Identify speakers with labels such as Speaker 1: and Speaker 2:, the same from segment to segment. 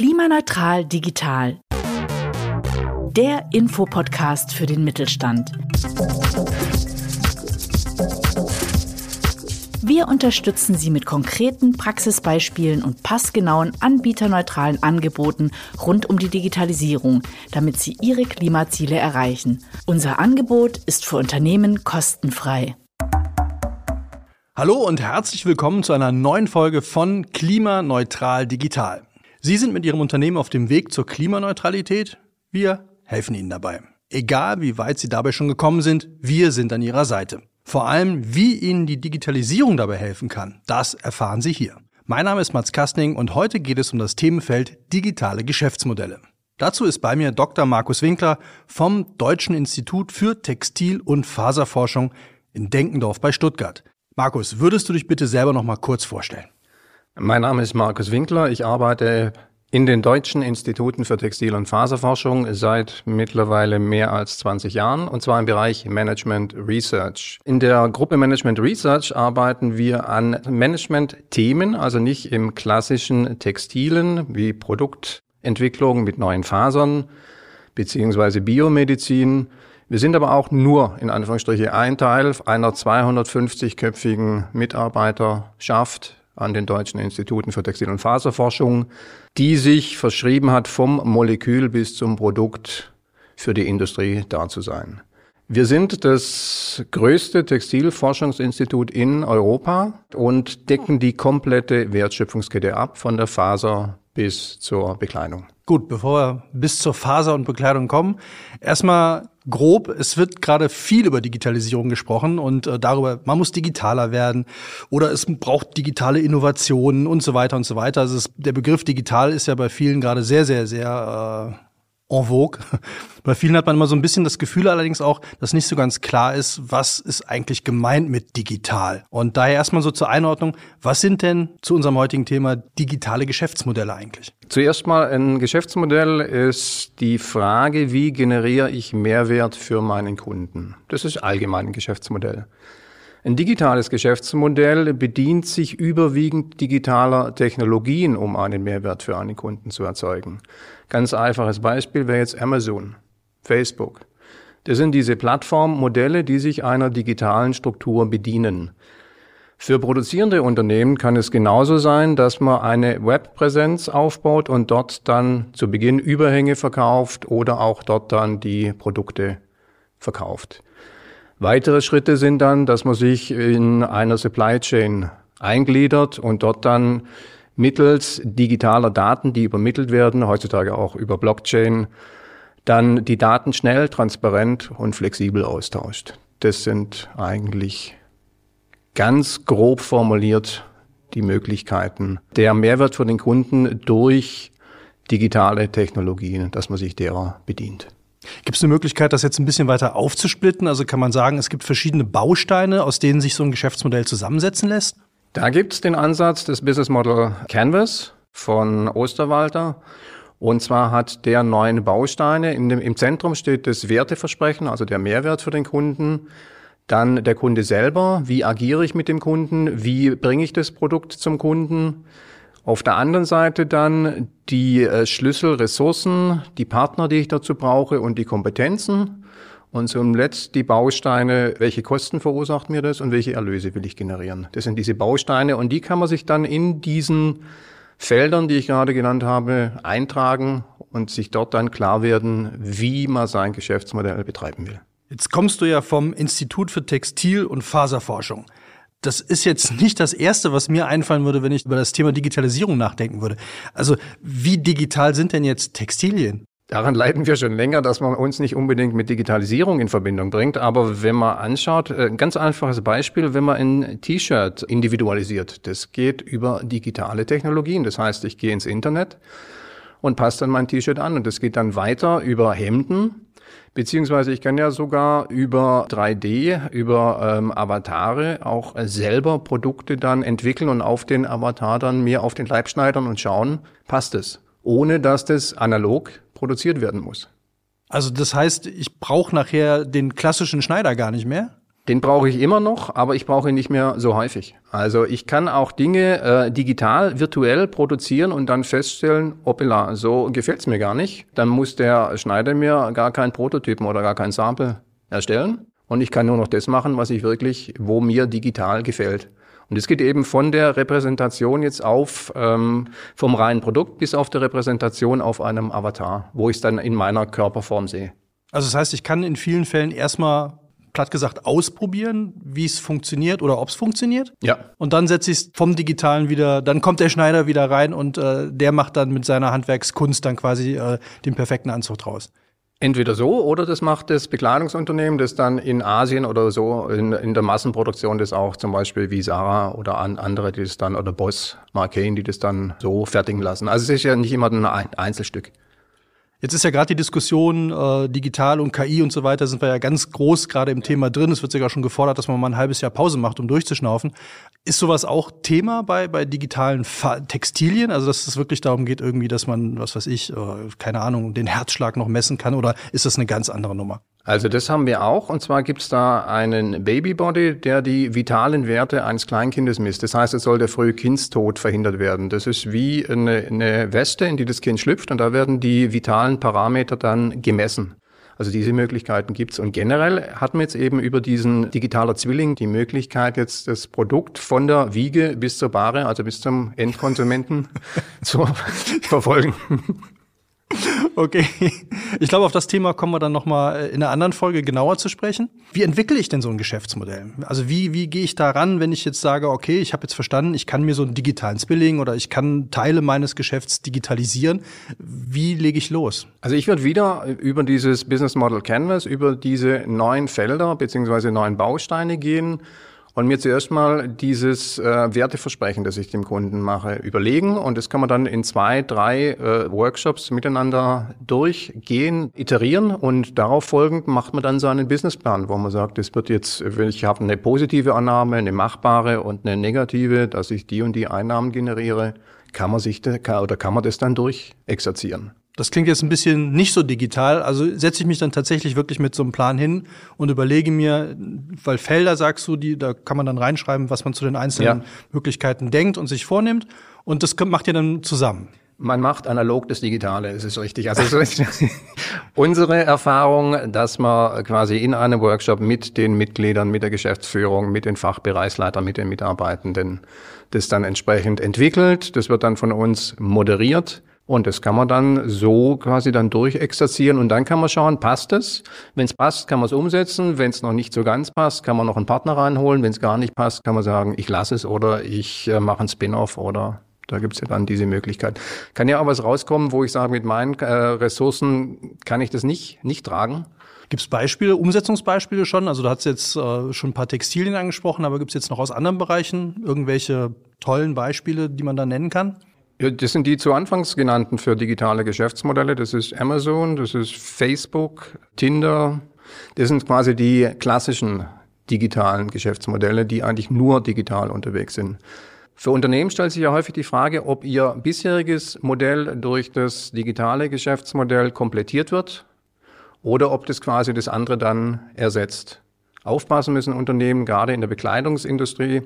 Speaker 1: Klimaneutral digital. Der Infopodcast für den Mittelstand. Wir unterstützen Sie mit konkreten Praxisbeispielen und passgenauen anbieterneutralen Angeboten rund um die Digitalisierung, damit Sie Ihre Klimaziele erreichen. Unser Angebot ist für Unternehmen kostenfrei.
Speaker 2: Hallo und herzlich willkommen zu einer neuen Folge von Klimaneutral Digital. Sie sind mit Ihrem Unternehmen auf dem Weg zur Klimaneutralität. Wir helfen Ihnen dabei. Egal wie weit Sie dabei schon gekommen sind, wir sind an Ihrer Seite. Vor allem, wie Ihnen die Digitalisierung dabei helfen kann, das erfahren Sie hier. Mein Name ist Mats Kastning und heute geht es um das Themenfeld digitale Geschäftsmodelle. Dazu ist bei mir Dr. Markus Winkler vom Deutschen Institut für Textil- und Faserforschung in Denkendorf bei Stuttgart. Markus, würdest du dich bitte selber noch mal kurz vorstellen?
Speaker 3: Mein Name ist Markus Winkler. Ich arbeite in den deutschen Instituten für Textil- und Faserforschung seit mittlerweile mehr als 20 Jahren und zwar im Bereich Management Research. In der Gruppe Management Research arbeiten wir an Management-Themen, also nicht im klassischen Textilen wie Produktentwicklung mit neuen Fasern beziehungsweise Biomedizin. Wir sind aber auch nur in Anführungsstriche ein Teil einer 250-köpfigen Mitarbeiterschaft an den deutschen Instituten für Textil- und Faserforschung, die sich verschrieben hat, vom Molekül bis zum Produkt für die Industrie da zu sein. Wir sind das größte Textilforschungsinstitut in Europa und decken die komplette Wertschöpfungskette ab, von der Faser bis zur Bekleidung.
Speaker 2: Gut, bevor wir bis zur Faser und Bekleidung kommen, erstmal grob, es wird gerade viel über Digitalisierung gesprochen und äh, darüber, man muss digitaler werden oder es braucht digitale Innovationen und so weiter und so weiter. Also es, der Begriff digital ist ja bei vielen gerade sehr, sehr, sehr äh, en vogue. Bei vielen hat man immer so ein bisschen das Gefühl allerdings auch, dass nicht so ganz klar ist, was ist eigentlich gemeint mit digital. Und daher erstmal so zur Einordnung, was sind denn zu unserem heutigen Thema digitale Geschäftsmodelle eigentlich?
Speaker 3: Zuerst mal ein Geschäftsmodell ist die Frage, wie generiere ich Mehrwert für meinen Kunden? Das ist allgemein ein Geschäftsmodell. Ein digitales Geschäftsmodell bedient sich überwiegend digitaler Technologien, um einen Mehrwert für einen Kunden zu erzeugen. Ganz einfaches Beispiel wäre jetzt Amazon, Facebook. Das sind diese Plattformmodelle, die sich einer digitalen Struktur bedienen. Für produzierende Unternehmen kann es genauso sein, dass man eine Webpräsenz aufbaut und dort dann zu Beginn Überhänge verkauft oder auch dort dann die Produkte verkauft. Weitere Schritte sind dann, dass man sich in einer Supply Chain eingliedert und dort dann mittels digitaler Daten, die übermittelt werden, heutzutage auch über Blockchain, dann die Daten schnell, transparent und flexibel austauscht. Das sind eigentlich ganz grob formuliert die Möglichkeiten der Mehrwert für den Kunden durch digitale Technologien, dass man sich derer bedient.
Speaker 2: Gibt es eine Möglichkeit, das jetzt ein bisschen weiter aufzusplitten? Also kann man sagen, es gibt verschiedene Bausteine, aus denen sich so ein Geschäftsmodell zusammensetzen lässt?
Speaker 3: Da gibt es den Ansatz des Business Model Canvas von Osterwalder. Und zwar hat der neun Bausteine. Dem, Im Zentrum steht das Werteversprechen, also der Mehrwert für den Kunden. Dann der Kunde selber. Wie agiere ich mit dem Kunden? Wie bringe ich das Produkt zum Kunden? Auf der anderen Seite dann die äh, Schlüsselressourcen, die Partner, die ich dazu brauche und die Kompetenzen. Und zum Letzt die Bausteine, welche Kosten verursacht mir das und welche Erlöse will ich generieren. Das sind diese Bausteine und die kann man sich dann in diesen Feldern, die ich gerade genannt habe, eintragen und sich dort dann klar werden, wie man sein Geschäftsmodell betreiben will.
Speaker 2: Jetzt kommst du ja vom Institut für Textil- und Faserforschung das ist jetzt nicht das Erste, was mir einfallen würde, wenn ich über das Thema Digitalisierung nachdenken würde. Also wie digital sind denn jetzt Textilien?
Speaker 3: Daran leiden wir schon länger, dass man uns nicht unbedingt mit Digitalisierung in Verbindung bringt. Aber wenn man anschaut, ein äh, ganz einfaches Beispiel, wenn man ein T-Shirt individualisiert, das geht über digitale Technologien. Das heißt, ich gehe ins Internet und passe dann mein T-Shirt an und das geht dann weiter über Hemden Beziehungsweise ich kann ja sogar über 3D, über ähm, Avatare auch äh, selber Produkte dann entwickeln und auf den Avatar dann mir auf den Leib schneidern und schauen, passt es, ohne dass das analog produziert werden muss.
Speaker 2: Also das heißt, ich brauche nachher den klassischen Schneider gar nicht mehr?
Speaker 3: Den brauche ich immer noch, aber ich brauche ihn nicht mehr so häufig. Also ich kann auch Dinge äh, digital, virtuell produzieren und dann feststellen, hoppala, so gefällt's mir gar nicht. Dann muss der Schneider mir gar keinen Prototypen oder gar kein Sample erstellen. Und ich kann nur noch das machen, was ich wirklich, wo mir digital gefällt. Und es geht eben von der Repräsentation jetzt auf, ähm, vom reinen Produkt bis auf der Repräsentation auf einem Avatar, wo ich es dann in meiner Körperform sehe.
Speaker 2: Also das heißt, ich kann in vielen Fällen erstmal platt gesagt ausprobieren, wie es funktioniert oder ob es funktioniert.
Speaker 3: Ja.
Speaker 2: Und dann setze ich es vom Digitalen wieder, dann kommt der Schneider wieder rein und äh, der macht dann mit seiner Handwerkskunst dann quasi äh, den perfekten Anzug draus.
Speaker 3: Entweder so oder das macht das Bekleidungsunternehmen, das dann in Asien oder so in, in der Massenproduktion das auch zum Beispiel wie Sarah oder an, andere, die das dann oder Boss, Marcaine, die das dann so fertigen lassen. Also es ist ja nicht immer ein Einzelstück.
Speaker 2: Jetzt ist ja gerade die Diskussion äh, digital und KI und so weiter sind wir ja ganz groß gerade im Thema drin. Es wird sogar schon gefordert, dass man mal ein halbes Jahr Pause macht, um durchzuschnaufen. Ist sowas auch Thema bei bei digitalen Fa Textilien? Also dass es wirklich darum geht, irgendwie, dass man, was weiß ich, äh, keine Ahnung, den Herzschlag noch messen kann oder ist das eine ganz andere Nummer?
Speaker 3: Also das haben wir auch. Und zwar gibt es da einen Babybody, der die vitalen Werte eines Kleinkindes misst. Das heißt, es soll der frühe Kindstod verhindert werden. Das ist wie eine, eine Weste, in die das Kind schlüpft und da werden die vitalen Parameter dann gemessen. Also diese Möglichkeiten gibt's. Und generell hat man jetzt eben über diesen digitaler Zwilling die Möglichkeit, jetzt das Produkt von der Wiege bis zur Bahre, also bis zum Endkonsumenten zu verfolgen.
Speaker 2: Okay, ich glaube, auf das Thema kommen wir dann nochmal in einer anderen Folge genauer zu sprechen. Wie entwickle ich denn so ein Geschäftsmodell? Also wie, wie gehe ich da ran, wenn ich jetzt sage, okay, ich habe jetzt verstanden, ich kann mir so einen digitalen Spilling oder ich kann Teile meines Geschäfts digitalisieren. Wie lege ich los?
Speaker 3: Also ich würde wieder über dieses Business Model Canvas, über diese neuen Felder beziehungsweise neuen Bausteine gehen und mir zuerst mal dieses äh, Werteversprechen, das ich dem Kunden mache, überlegen. Und das kann man dann in zwei, drei äh, Workshops miteinander durchgehen, iterieren und darauf folgend macht man dann seinen Businessplan, wo man sagt, es wird jetzt, ich habe eine positive Annahme, eine machbare und eine negative, dass ich die und die Einnahmen generiere, kann man sich da, oder kann man das dann durchexerzieren.
Speaker 2: Das klingt jetzt ein bisschen nicht so digital. Also setze ich mich dann tatsächlich wirklich mit so einem Plan hin und überlege mir, weil Felder sagst du, die, da kann man dann reinschreiben, was man zu den einzelnen ja. Möglichkeiten denkt und sich vornimmt. Und das macht ihr dann zusammen.
Speaker 3: Man macht analog das Digitale, ist richtig. Also ist unsere Erfahrung, dass man quasi in einem Workshop mit den Mitgliedern, mit der Geschäftsführung, mit den Fachbereichsleitern, mit den Mitarbeitenden das dann entsprechend entwickelt. Das wird dann von uns moderiert und das kann man dann so quasi dann durchexerzieren und dann kann man schauen, passt es? Wenn es passt, kann man es umsetzen. Wenn es noch nicht so ganz passt, kann man noch einen Partner reinholen. Wenn es gar nicht passt, kann man sagen, ich lasse es oder ich äh, mache einen Spin-off oder da gibt es ja dann diese Möglichkeit. Kann ja auch was rauskommen, wo ich sage, mit meinen äh, Ressourcen kann ich das nicht, nicht tragen.
Speaker 2: Gibt es Beispiele, Umsetzungsbeispiele schon? Also du hast jetzt äh, schon ein paar Textilien angesprochen, aber gibt es jetzt noch aus anderen Bereichen irgendwelche tollen Beispiele, die man da nennen kann?
Speaker 3: Ja, das sind die zu Anfangs genannten für digitale Geschäftsmodelle. Das ist Amazon, das ist Facebook, Tinder. Das sind quasi die klassischen digitalen Geschäftsmodelle, die eigentlich nur digital unterwegs sind. Für Unternehmen stellt sich ja häufig die Frage, ob ihr bisheriges Modell durch das digitale Geschäftsmodell komplettiert wird oder ob das quasi das andere dann ersetzt. Aufpassen müssen Unternehmen, gerade in der Bekleidungsindustrie,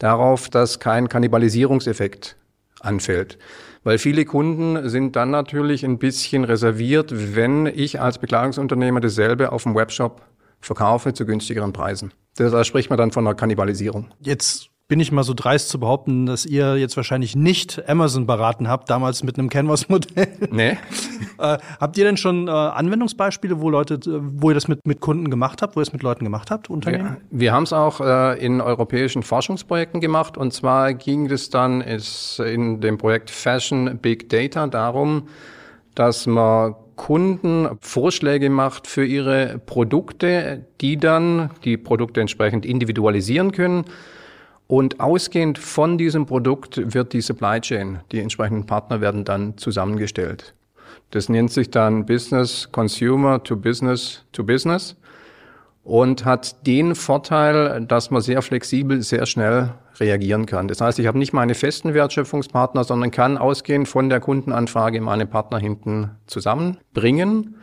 Speaker 3: darauf, dass kein Kannibalisierungseffekt anfällt. Weil viele Kunden sind dann natürlich ein bisschen reserviert, wenn ich als Bekleidungsunternehmer dasselbe auf dem Webshop verkaufe zu günstigeren Preisen. Da spricht man dann von einer Kannibalisierung.
Speaker 2: Jetzt bin ich mal so dreist zu behaupten, dass ihr jetzt wahrscheinlich nicht Amazon beraten habt, damals mit einem Canvas-Modell.
Speaker 3: Nee.
Speaker 2: äh, habt ihr denn schon äh, Anwendungsbeispiele, wo Leute, wo ihr das mit, mit Kunden gemacht habt, wo ihr es mit Leuten gemacht habt, Unternehmen?
Speaker 3: Wir, wir haben es auch äh, in europäischen Forschungsprojekten gemacht und zwar ging es dann ist in dem Projekt Fashion Big Data darum, dass man Kunden Vorschläge macht für ihre Produkte, die dann die Produkte entsprechend individualisieren können und ausgehend von diesem Produkt wird die Supply Chain, die entsprechenden Partner werden dann zusammengestellt. Das nennt sich dann Business Consumer to Business to Business und hat den Vorteil, dass man sehr flexibel, sehr schnell reagieren kann. Das heißt, ich habe nicht meine festen Wertschöpfungspartner, sondern kann ausgehend von der Kundenanfrage meine Partner hinten zusammenbringen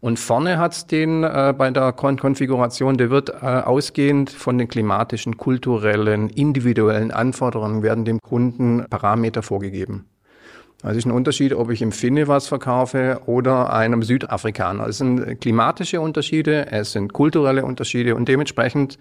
Speaker 3: Und vorne hat's den äh, bei der Kon Konfiguration, der wird äh, ausgehend von den klimatischen, kulturellen, individuellen Anforderungen werden dem Kunden Parameter vorgegeben. Also es ist ein Unterschied, ob ich im Finne was verkaufe oder einem Südafrikaner. Es sind klimatische Unterschiede, es sind kulturelle Unterschiede und dementsprechend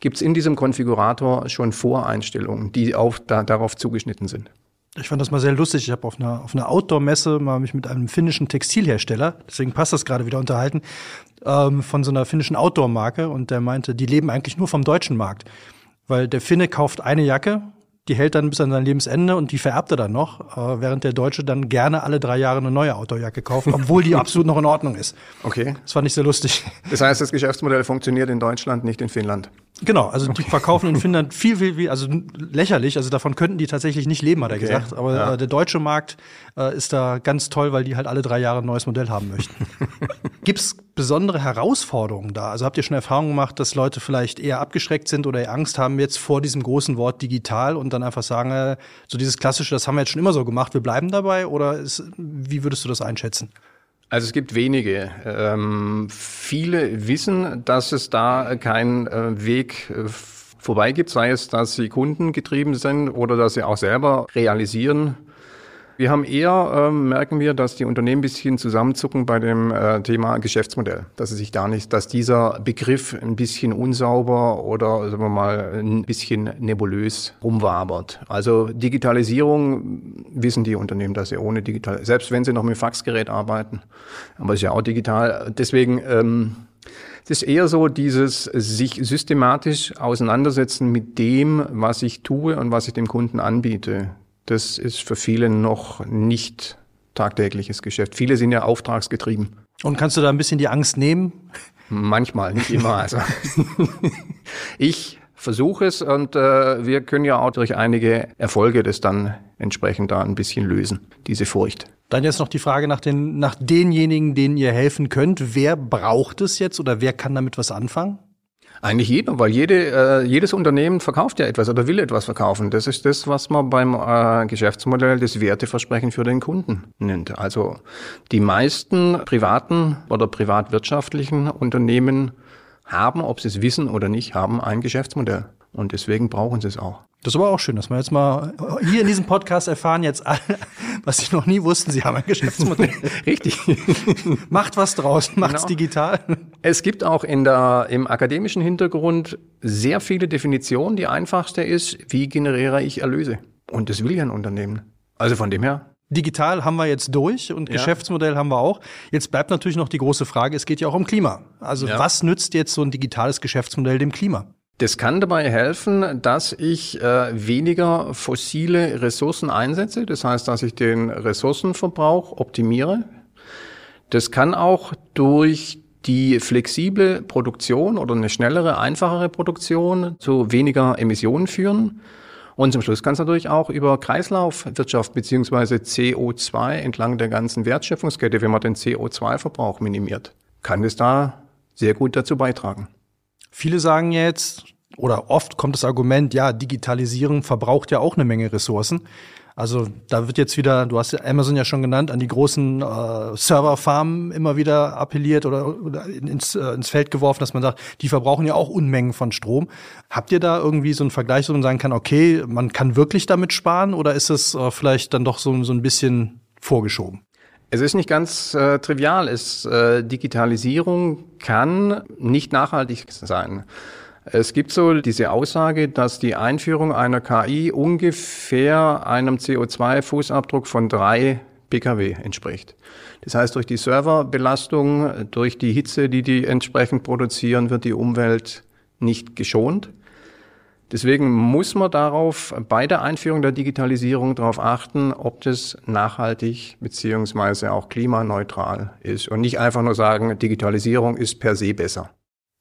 Speaker 3: gibt es in diesem Konfigurator schon Voreinstellungen, die auf, da, darauf zugeschnitten sind.
Speaker 2: Ich fand das mal sehr lustig. Ich habe auf einer, auf einer Outdoor-Messe mal mich mit einem finnischen Textilhersteller, deswegen passt das gerade wieder unterhalten, ähm, von so einer finnischen Outdoor-Marke und der meinte, die leben eigentlich nur vom deutschen Markt. Weil der Finne kauft eine Jacke die hält dann bis an sein Lebensende und die vererbt er dann noch, äh, während der Deutsche dann gerne alle drei Jahre eine neue Outdoorjacke kauft, obwohl die absolut noch in Ordnung ist.
Speaker 3: Okay.
Speaker 2: Das fand ich sehr lustig.
Speaker 3: Das heißt, das Geschäftsmodell funktioniert in Deutschland, nicht in Finnland.
Speaker 2: Genau, also die verkaufen in Finnland viel, viel, viel, also lächerlich, also davon könnten die tatsächlich nicht leben, hat er okay. gesagt. Aber ja. äh, der deutsche Markt äh, ist da ganz toll, weil die halt alle drei Jahre ein neues Modell haben möchten. Gibt's besondere Herausforderungen da? Also habt ihr schon Erfahrungen gemacht, dass Leute vielleicht eher abgeschreckt sind oder Angst haben jetzt vor diesem großen Wort digital und dann einfach sagen, äh, so dieses klassische, das haben wir jetzt schon immer so gemacht, wir bleiben dabei? Oder ist, wie würdest du das einschätzen?
Speaker 3: Also es gibt wenige. Ähm, viele wissen, dass es da keinen äh, Weg äh, vorbei gibt, sei es, dass sie kundengetrieben sind oder dass sie auch selber realisieren, wir haben eher, ähm, merken wir, dass die Unternehmen ein bisschen zusammenzucken bei dem äh, Thema Geschäftsmodell. Dass es sich da nicht, dass dieser Begriff ein bisschen unsauber oder sagen wir mal ein bisschen nebulös rumwabert. Also Digitalisierung wissen die Unternehmen, dass sie ohne digital, selbst wenn sie noch mit Faxgerät arbeiten, aber es ist ja auch digital. Deswegen ähm, es ist eher so dieses sich systematisch auseinandersetzen mit dem, was ich tue und was ich dem Kunden anbiete das ist für viele noch nicht tagtägliches Geschäft. Viele sind ja auftragsgetrieben.
Speaker 2: Und kannst du da ein bisschen die Angst nehmen?
Speaker 3: Manchmal, nicht immer. Also ich versuche es und äh, wir können ja auch durch einige Erfolge das dann entsprechend da ein bisschen lösen, diese Furcht.
Speaker 2: Dann jetzt noch die Frage nach, den, nach denjenigen, denen ihr helfen könnt. Wer braucht es jetzt oder wer kann damit was anfangen?
Speaker 3: Eigentlich jeder, weil jede, äh, jedes Unternehmen verkauft ja etwas oder will etwas verkaufen. Das ist das, was man beim äh, Geschäftsmodell das Werteversprechen für den Kunden nennt. Also die meisten privaten oder privatwirtschaftlichen Unternehmen haben, ob sie es wissen oder nicht, haben ein Geschäftsmodell. Und deswegen brauchen sie es auch.
Speaker 2: Das ist aber auch schön, dass wir jetzt mal hier in diesem Podcast erfahren jetzt alle, was sie noch nie wussten. Sie haben ein Geschäftsmodell.
Speaker 3: Richtig.
Speaker 2: Macht was draus, macht's genau. digital.
Speaker 3: Es gibt auch in der, im akademischen Hintergrund sehr viele Definitionen. Die einfachste ist, wie generiere ich Erlöse? Und das will ja ein Unternehmen. Also von dem her.
Speaker 2: Digital haben wir jetzt durch und ja. Geschäftsmodell haben wir auch. Jetzt bleibt natürlich noch die große Frage, es geht ja auch um Klima. Also ja. was nützt jetzt so ein digitales Geschäftsmodell dem Klima?
Speaker 3: Das kann dabei helfen, dass ich äh, weniger fossile Ressourcen einsetze. Das heißt, dass ich den Ressourcenverbrauch optimiere. Das kann auch durch die flexible Produktion oder eine schnellere, einfachere Produktion zu weniger Emissionen führen. Und zum Schluss kann es natürlich auch über Kreislaufwirtschaft beziehungsweise CO2 entlang der ganzen Wertschöpfungskette, wenn man den CO2-Verbrauch minimiert, kann es da sehr gut dazu beitragen.
Speaker 2: Viele sagen jetzt, oder oft kommt das Argument, ja, Digitalisierung verbraucht ja auch eine Menge Ressourcen. Also da wird jetzt wieder, du hast Amazon ja schon genannt, an die großen äh, Serverfarmen immer wieder appelliert oder, oder ins, äh, ins Feld geworfen, dass man sagt, die verbrauchen ja auch Unmengen von Strom. Habt ihr da irgendwie so einen Vergleich, wo man sagen kann, okay, man kann wirklich damit sparen oder ist es äh, vielleicht dann doch so, so ein bisschen vorgeschoben?
Speaker 3: Es ist nicht ganz äh, trivial. Es, äh, Digitalisierung kann nicht nachhaltig sein. Es gibt so diese Aussage, dass die Einführung einer KI ungefähr einem CO2-Fußabdruck von drei Pkw entspricht. Das heißt, durch die Serverbelastung, durch die Hitze, die die entsprechend produzieren, wird die Umwelt nicht geschont. Deswegen muss man darauf bei der Einführung der Digitalisierung darauf achten, ob das nachhaltig beziehungsweise auch klimaneutral ist und nicht einfach nur sagen, Digitalisierung ist per se besser.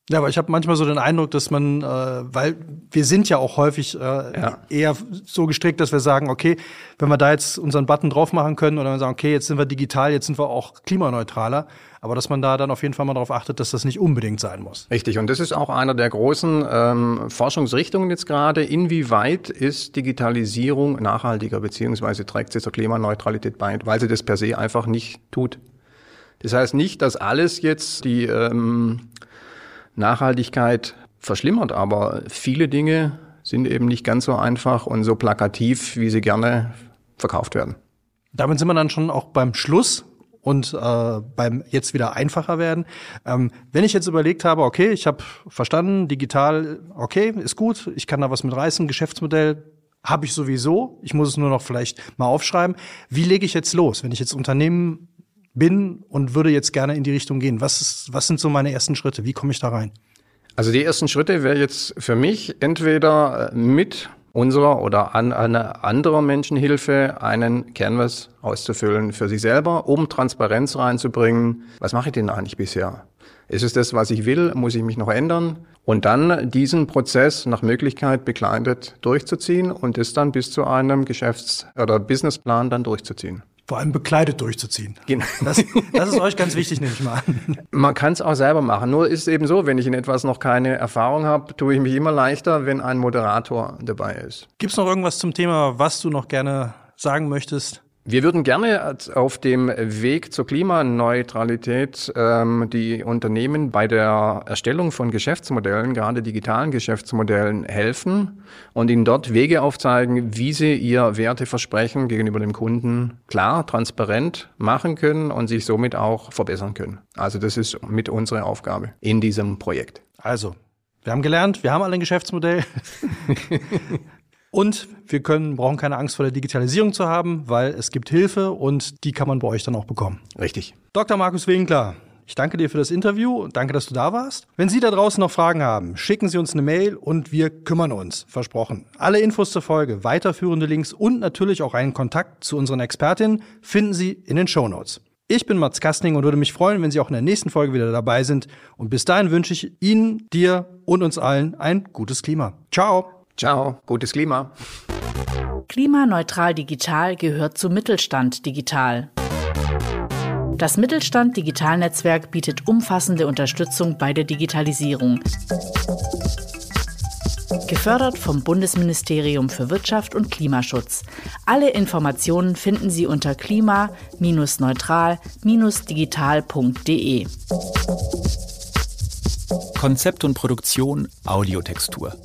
Speaker 2: Ja, aber ich habe manchmal so den Eindruck, dass man, äh, weil wir sind ja auch häufig äh, ja. eher so gestrickt, dass wir sagen, okay, wenn wir da jetzt unseren Button drauf machen können oder wir sagen, okay, jetzt sind wir digital, jetzt sind wir auch klimaneutraler, aber dass man da dann auf jeden Fall mal darauf achtet, dass das nicht unbedingt sein muss.
Speaker 3: Richtig, und das ist auch einer der großen ähm, Forschungsrichtungen jetzt gerade. Inwieweit ist Digitalisierung nachhaltiger, beziehungsweise trägt sie zur Klimaneutralität bei, weil sie das per se einfach nicht tut. Das heißt nicht, dass alles jetzt die ähm, Nachhaltigkeit verschlimmert, aber viele Dinge sind eben nicht ganz so einfach und so plakativ, wie sie gerne verkauft werden.
Speaker 2: Damit sind wir dann schon auch beim Schluss und äh, beim jetzt wieder einfacher werden. Ähm, wenn ich jetzt überlegt habe, okay, ich habe verstanden, digital, okay, ist gut, ich kann da was mit reißen, Geschäftsmodell habe ich sowieso, ich muss es nur noch vielleicht mal aufschreiben. Wie lege ich jetzt los, wenn ich jetzt Unternehmen bin und würde jetzt gerne in die Richtung gehen? Was, ist, was sind so meine ersten Schritte? Wie komme ich da rein?
Speaker 3: Also die ersten Schritte wäre jetzt für mich entweder mit unserer oder an einer anderer Menschenhilfe einen Canvas auszufüllen für sich selber, um Transparenz reinzubringen. Was mache ich denn eigentlich bisher? Ist es das, was ich will? Muss ich mich noch ändern? Und dann diesen Prozess nach Möglichkeit begleitet durchzuziehen und es dann bis zu einem Geschäfts- oder Businessplan dann durchzuziehen
Speaker 2: vor allem bekleidet durchzuziehen. Genau. Das, das ist euch ganz wichtig, nehme ich mal an.
Speaker 3: Man kann es auch selber machen. Nur ist es eben so, wenn ich in etwas noch keine Erfahrung habe, tue ich mich immer leichter, wenn ein Moderator dabei ist.
Speaker 2: Gibt es noch irgendwas zum Thema, was du noch gerne sagen möchtest?
Speaker 3: Wir würden gerne auf dem Weg zur Klimaneutralität ähm, die Unternehmen bei der Erstellung von Geschäftsmodellen, gerade digitalen Geschäftsmodellen, helfen und ihnen dort Wege aufzeigen, wie sie ihr Werteversprechen gegenüber dem Kunden klar, transparent machen können und sich somit auch verbessern können. Also das ist mit unserer Aufgabe in diesem Projekt.
Speaker 2: Also, wir haben gelernt, wir haben alle ein Geschäftsmodell. Und wir können, brauchen keine Angst vor der Digitalisierung zu haben, weil es gibt Hilfe und die kann man bei euch dann auch bekommen.
Speaker 3: Richtig.
Speaker 2: Dr. Markus Winkler, ich danke dir für das Interview und danke, dass du da warst. Wenn Sie da draußen noch Fragen haben, schicken Sie uns eine Mail und wir kümmern uns. Versprochen. Alle Infos zur Folge, weiterführende Links und natürlich auch einen Kontakt zu unseren Expertinnen finden Sie in den Show Notes. Ich bin Mats Kastning und würde mich freuen, wenn Sie auch in der nächsten Folge wieder dabei sind. Und bis dahin wünsche ich Ihnen, dir und uns allen ein gutes Klima. Ciao.
Speaker 3: Ciao, gutes Klima.
Speaker 1: Klimaneutral Digital gehört zu Mittelstand Digital. Das Mittelstand Digitalnetzwerk bietet umfassende Unterstützung bei der Digitalisierung. Gefördert vom Bundesministerium für Wirtschaft und Klimaschutz. Alle Informationen finden Sie unter klima-neutral-digital.de.
Speaker 4: Konzept und Produktion Audiotextur.